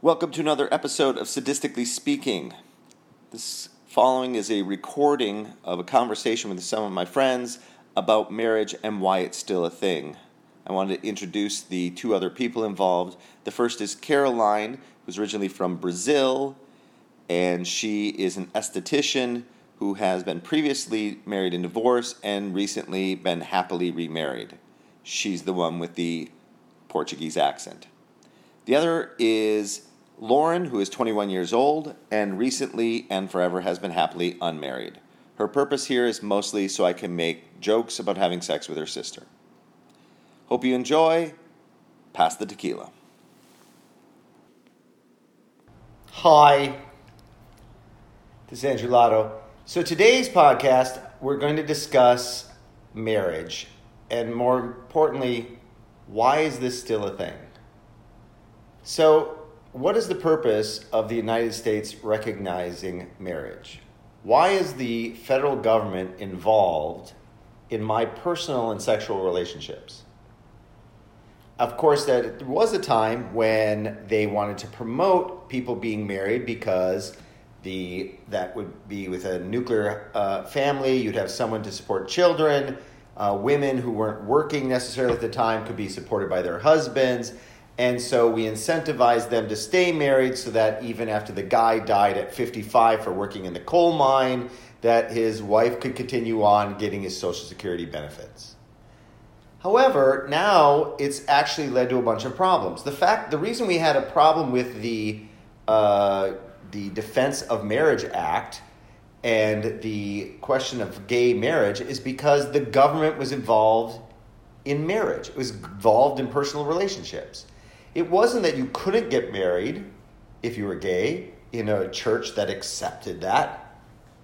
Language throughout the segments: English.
Welcome to another episode of Sadistically Speaking. This following is a recording of a conversation with some of my friends about marriage and why it's still a thing. I wanted to introduce the two other people involved. The first is Caroline, who's originally from Brazil, and she is an esthetician who has been previously married and divorced and recently been happily remarried. She's the one with the Portuguese accent. The other is Lauren, who is 21 years old and recently and forever has been happily unmarried. Her purpose here is mostly so I can make jokes about having sex with her sister. Hope you enjoy. Pass the tequila. Hi, this is Andrew Lotto. So today's podcast, we're going to discuss marriage, and more importantly, why is this still a thing? So, what is the purpose of the United States recognizing marriage? Why is the federal government involved in my personal and sexual relationships? Of course, that there was a time when they wanted to promote people being married because the that would be with a nuclear uh, family. You'd have someone to support children. Uh, women who weren't working necessarily at the time could be supported by their husbands. And so we incentivized them to stay married so that even after the guy died at 55 for working in the coal mine, that his wife could continue on getting his Social Security benefits. However, now it's actually led to a bunch of problems. The fact, the reason we had a problem with the uh, the Defense of Marriage Act and the question of gay marriage is because the government was involved in marriage. It was involved in personal relationships. It wasn't that you couldn't get married if you were gay in a church that accepted that.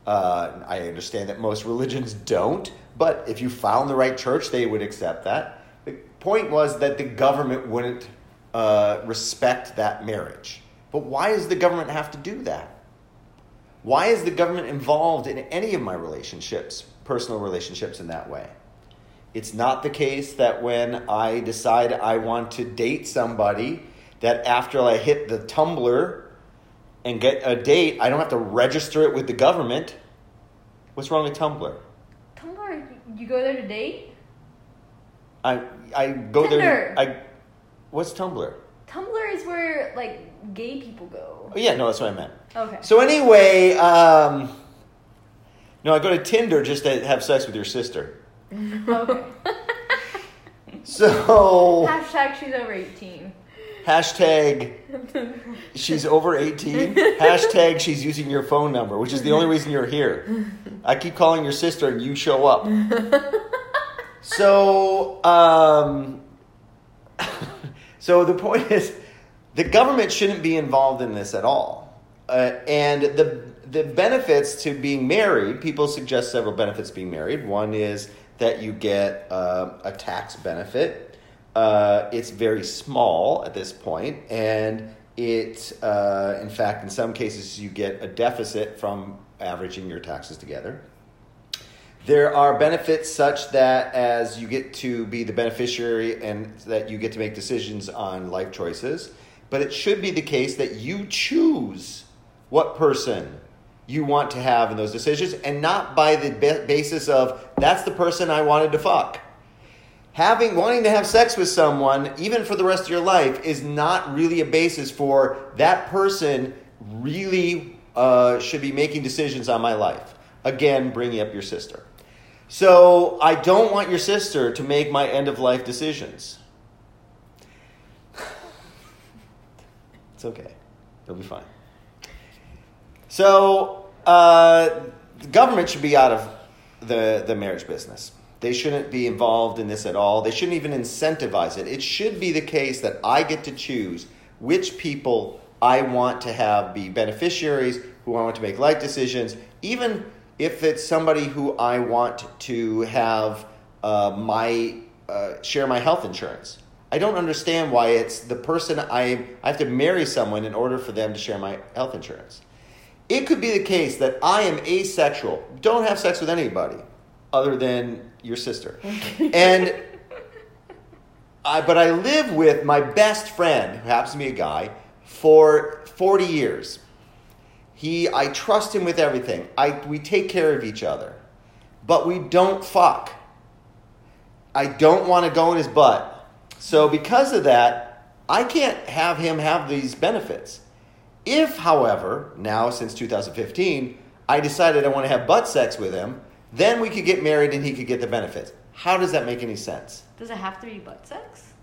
Uh, I understand that most religions don't, but if you found the right church, they would accept that. The point was that the government wouldn't uh, respect that marriage. But why does the government have to do that? Why is the government involved in any of my relationships, personal relationships, in that way? It's not the case that when I decide I want to date somebody, that after I hit the Tumblr and get a date, I don't have to register it with the government. What's wrong with Tumblr? Tumblr, you go there to date? I I go Tinder. there. I what's Tumblr? Tumblr is where like gay people go. Oh yeah, no, that's what I meant. Okay. So anyway, um, no, I go to Tinder just to have sex with your sister. Okay. So Hashtag she's over 18. hashtag she's over 18 hashtag she's using your phone number which is the only reason you're here. I keep calling your sister and you show up. So um so the point is the government shouldn't be involved in this at all. Uh, and the the benefits to being married people suggest several benefits being married. One is that you get uh, a tax benefit uh, it's very small at this point, and it, uh, in fact, in some cases, you get a deficit from averaging your taxes together. There are benefits such that as you get to be the beneficiary and that you get to make decisions on life choices, but it should be the case that you choose what person you want to have in those decisions and not by the basis of that's the person I wanted to fuck. Having wanting to have sex with someone even for the rest of your life is not really a basis for that person really uh, should be making decisions on my life. Again bringing up your sister. So i don't want your sister to make my end of life decisions. It's okay. It'll be fine so uh, the government should be out of the, the marriage business they shouldn't be involved in this at all. They shouldn't even incentivize it. It should be the case that I get to choose which people I want to have be beneficiaries, who I want to make life decisions, even if it's somebody who I want to have uh, my uh, share my health insurance. I don't understand why it's the person I I have to marry someone in order for them to share my health insurance. It could be the case that I am asexual, don't have sex with anybody other than your sister. and I, but I live with my best friend, who happens to be a guy, for 40 years. He, I trust him with everything. I, we take care of each other, but we don't fuck. I don't want to go in his butt. So because of that, I can't have him have these benefits. If, however, now since 2015, I decided I want to have butt sex with him, then we could get married and he could get the benefits. How does that make any sense? Does it have to be butt sex?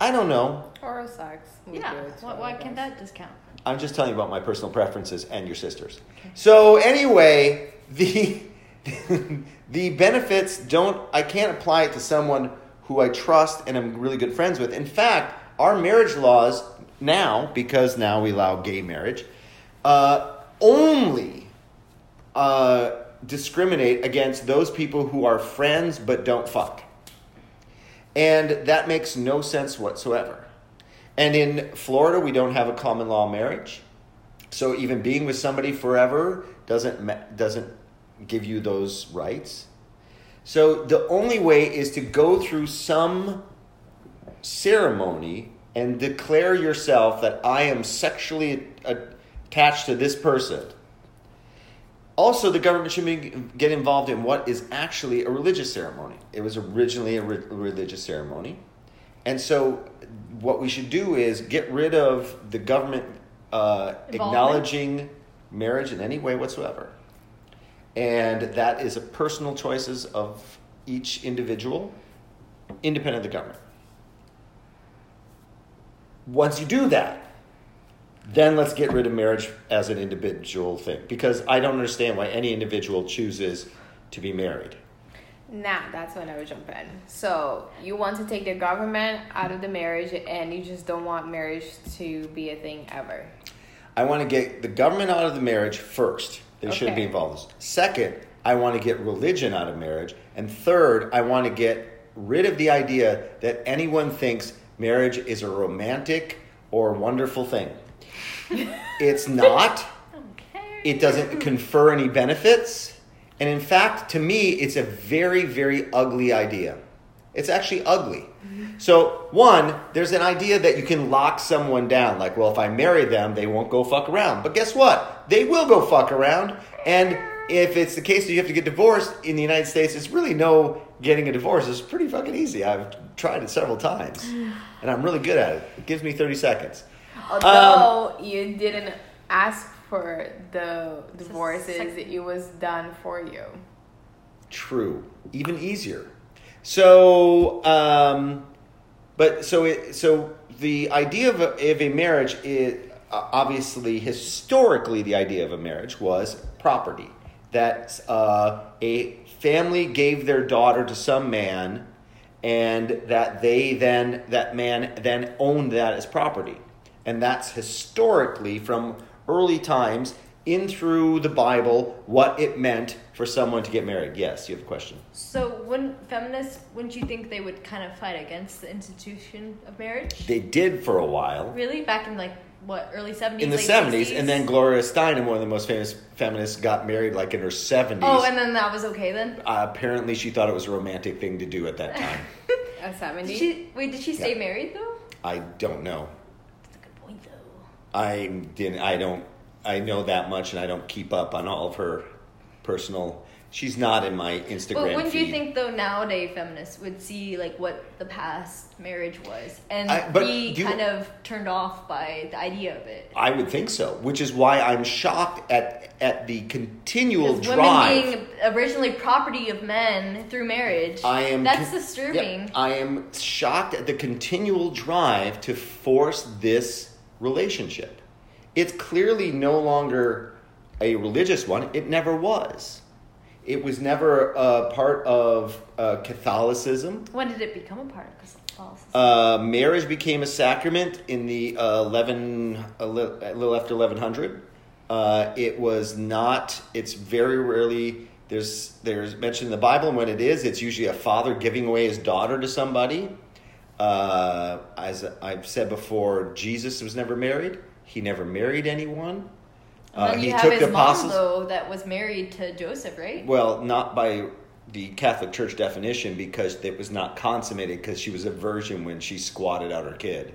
I don't know. Oral sex. would Yeah. Why, why can't that just count? I'm just telling you about my personal preferences and your sister's. So anyway, the the benefits don't I can't apply it to someone who I trust and I'm really good friends with. In fact, our marriage laws now, because now we allow gay marriage, uh, only uh, discriminate against those people who are friends but don't fuck. And that makes no sense whatsoever. And in Florida, we don't have a common law marriage. So even being with somebody forever doesn't doesn't give you those rights. So the only way is to go through some ceremony and declare yourself that I am sexually attached to this person. Also, the government should be, get involved in what is actually a religious ceremony. It was originally a re- religious ceremony. And so, what we should do is get rid of the government uh, acknowledging marriage in any way whatsoever. And that is a personal choices of each individual, independent of the government. Once you do that, then let's get rid of marriage as an individual thing. Because I don't understand why any individual chooses to be married. Nah, that's when I would jump in. So you want to take the government out of the marriage, and you just don't want marriage to be a thing ever. I want to get the government out of the marriage first. They shouldn't be involved. in. Second, I want to get religion out of marriage. And third, I want to get rid of the idea that anyone thinks marriage is a romantic or wonderful thing. it's not. Okay. It doesn't confer any benefits. And in fact, to me, it's a very, very ugly idea. It's actually ugly. So, one, there's an idea that you can lock someone down. Like, well, if I marry them, they won't go fuck around. But guess what? They will go fuck around. And if it's the case that you have to get divorced in the United States, it's really no getting a divorce. It's pretty fucking easy. I've tried it several times. And I'm really good at it. It gives me 30 seconds. Although you didn't ask for the divorces, sec- it was done for you. True. Even easier. So, um, but so it, so the idea of a, of a marriage is uh, obviously historically the idea of a marriage was property that uh, a family gave their daughter to some man and that they then that man then owned that as property and that's historically from early times in through the bible what it meant for someone to get married yes you have a question So, wouldn't feminists, wouldn't you think they would kind of fight against the institution of marriage? they did for a while Really? Back in like, what, early 70s? in the 70s and then gloria steinem one of the most famous feminists got married like in her 70s Oh, and then that was okay then? uh, apparently she thought it was a romantic thing to do at that time A 70? Wait, did she stay Yeah. married though? i don't know That's a good point though. I didn't. I don't. I know that much, and I don't keep up on all of her personal. She's not in my Instagram But wouldn't feed. you think though nowadays feminists would see like what the past marriage was and I- be you- kind of turned off by the idea of it? I would think so, which is why I'm shocked at at the continual drive. women being originally property of men through marriage. I am. That's con- disturbing. Yep, I am shocked at the continual drive to force this relationship. It's clearly no longer a religious one. It never was. It was never a part of uh, Catholicism. When did it become a part of Catholicism? Uh, marriage became a sacrament in the uh, 11, a li- a little after 1100. Uh, it was not, it's very rarely, there's, there's mentioned in the Bible, and when it is, it's usually a father giving away his daughter to somebody. Uh, as I've said before, Jesus was never married. He never married anyone. Uh, he took his the mom though that was married to Joseph, right? Well, not by the Catholic Church definition because it was not consummated because she was a virgin when she squatted out her kid.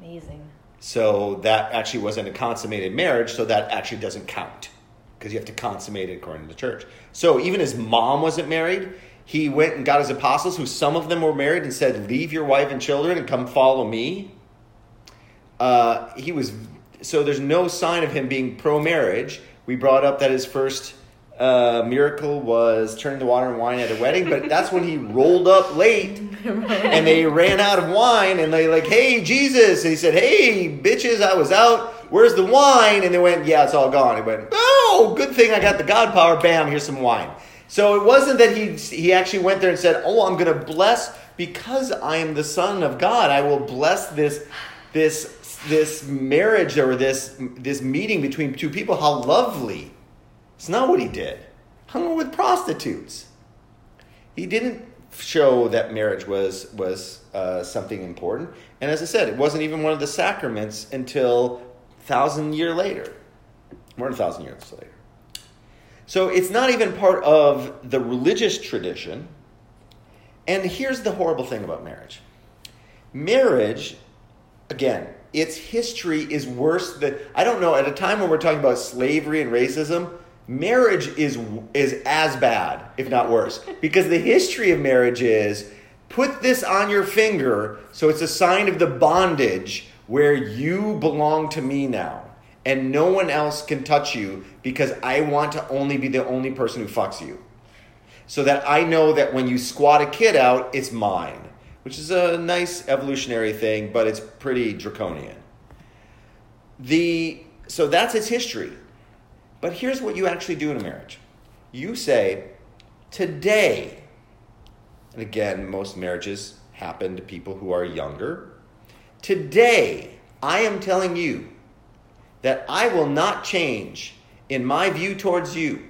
Amazing. So that actually wasn't a consummated marriage, so that actually doesn't count because you have to consummate it according to the church. So even his mom wasn't married. He went and got his apostles, who some of them were married, and said, Leave your wife and children and come follow me. Uh, he was so there's no sign of him being pro marriage. We brought up that his first uh, miracle was turning the water and wine at a wedding, but that's when he rolled up late and they ran out of wine and they like, hey Jesus, and he said, hey bitches, I was out. Where's the wine? And they went, yeah, it's all gone. He went, oh, good thing I got the God power. Bam, here's some wine. So it wasn't that he he actually went there and said, oh, I'm going to bless because I am the son of God. I will bless this this this marriage or this this meeting between two people. How lovely! It's not what he did. Hung with prostitutes. He didn't show that marriage was was uh, something important. And as I said, it wasn't even one of the sacraments until thousand year later, more than a thousand years later. So it's not even part of the religious tradition. And here's the horrible thing about marriage marriage, again, its history is worse than, I don't know, at a time when we're talking about slavery and racism, marriage is, is as bad, if not worse. Because the history of marriage is put this on your finger so it's a sign of the bondage where you belong to me now and no one else can touch you because I want to only be the only person who fucks you. So that I know that when you squat a kid out, it's mine, which is a nice evolutionary thing, but it's pretty draconian. The so that's its history. But here's what you actually do in a marriage. You say, today, and again, most marriages happen to people who are younger. Today, I am telling you that I will not change in my view towards you.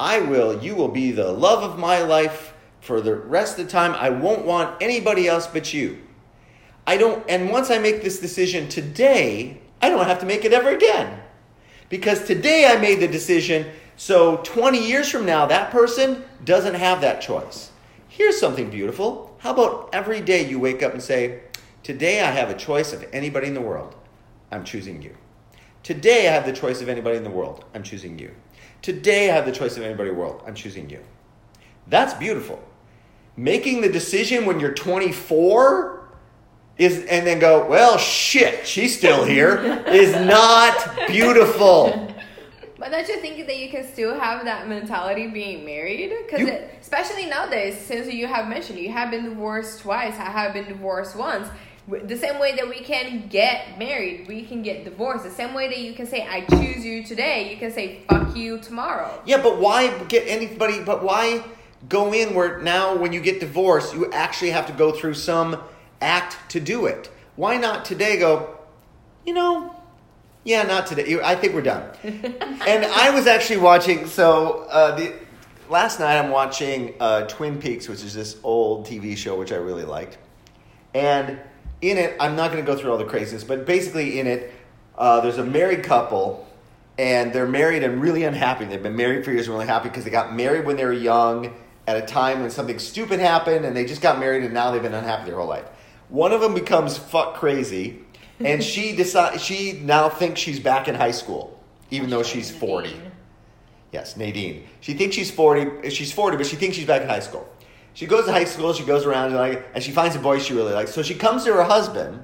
I will, you will be the love of my life for the rest of the time. I won't want anybody else but you. I don't, and once I make this decision today, I don't have to make it ever again. Because today I made the decision, so 20 years from now, that person doesn't have that choice. Here's something beautiful. How about every day you wake up and say, Today I have a choice of anybody in the world. I'm choosing you. Today I have the choice of anybody in the world. I'm choosing you. Today I have the choice of anybody in the world. I'm choosing you. That's beautiful. Making the decision when you're 24 is and then go, well, shit, she's still here is not beautiful. But don't you think that you can still have that mentality being married? Because especially nowadays, since you have mentioned you have been divorced twice, I have been divorced once. The same way that we can get married, we can get divorced. The same way that you can say "I choose you today," you can say "fuck you" tomorrow. Yeah, but why get anybody? But why go in where now when you get divorced, you actually have to go through some act to do it? Why not today go? You know, yeah, not today. I think we're done. and I was actually watching. So uh, the last night I'm watching uh, Twin Peaks, which is this old TV show which I really liked, and in it, I'm not going to go through all the craziness, but basically in it, uh, there's a married couple, and they're married and really unhappy. They've been married for years and really happy because they got married when they were young at a time when something stupid happened, and they just got married, and now they've been unhappy their whole life. One of them becomes fuck crazy, and she decide she now thinks she's back in high school, even though she's 40. Nadine. Yes, Nadine. She thinks she's 40. She's 40, but she thinks she's back in high school. She goes to high school, she goes around and, like, and she finds a boy she really likes. So she comes to her husband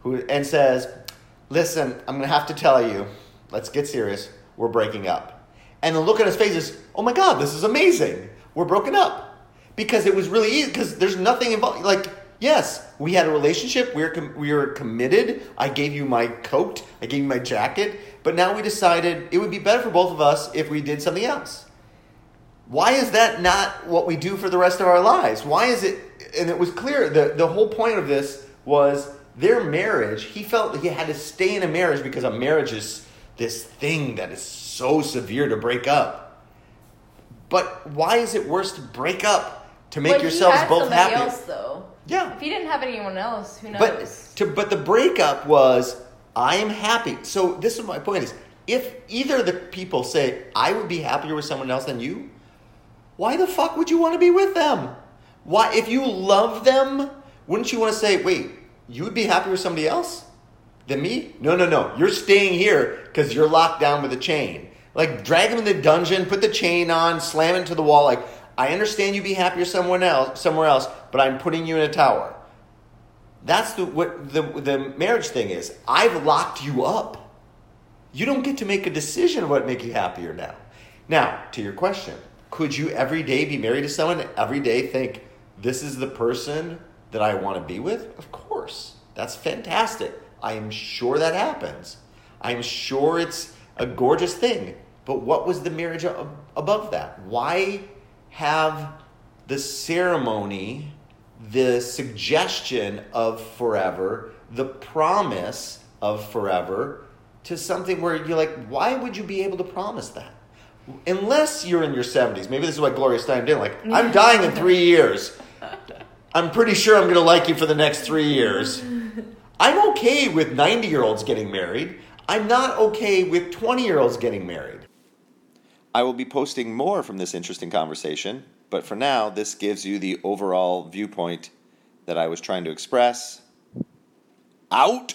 who, and says, Listen, I'm going to have to tell you, let's get serious. We're breaking up. And the look on his face is, Oh my God, this is amazing. We're broken up. Because it was really easy, because there's nothing involved. Like, yes, we had a relationship, we were, com- we were committed. I gave you my coat, I gave you my jacket, but now we decided it would be better for both of us if we did something else. Why is that not what we do for the rest of our lives? Why is it? And it was clear the, the whole point of this was their marriage. He felt that he had to stay in a marriage because a marriage is this thing that is so severe to break up. But why is it worse to break up to make but yourselves both happy? else though. Yeah. If he didn't have anyone else, who knows? But to, but the breakup was I am happy. So this is my point is if either of the people say I would be happier with someone else than you, why the fuck would you want to be with them? Why if you love them, wouldn't you want to say, "Wait, you would be happy with somebody else?" than me? No, no, no. You're staying here because you're locked down with a chain. Like drag him in the dungeon, put the chain on, slam it to the wall. Like I understand you'd be happier somewhere else, somewhere else, but I'm putting you in a tower. That's the what the the marriage thing is. I've locked you up. You don't get to make a decision what make you happier now. Now, to your question, could you every day be married to someone and every day think this is the person that I want to be with? Of course. That's fantastic. I am sure that happens. I'm sure it's a gorgeous thing. But what was the marriage above that? Why have the ceremony, the suggestion of forever, the promise of forever to something where you're like, why would you be able to promise that? Unless you're in your 70s. Maybe this is what Gloria Steinem did. Like, I'm dying in three years. I'm pretty sure I'm going to like you for the next three years. I'm okay with 90 year olds getting married. I'm not okay with 20 year olds getting married. I will be posting more from this interesting conversation, but for now, this gives you the overall viewpoint that I was trying to express. Out!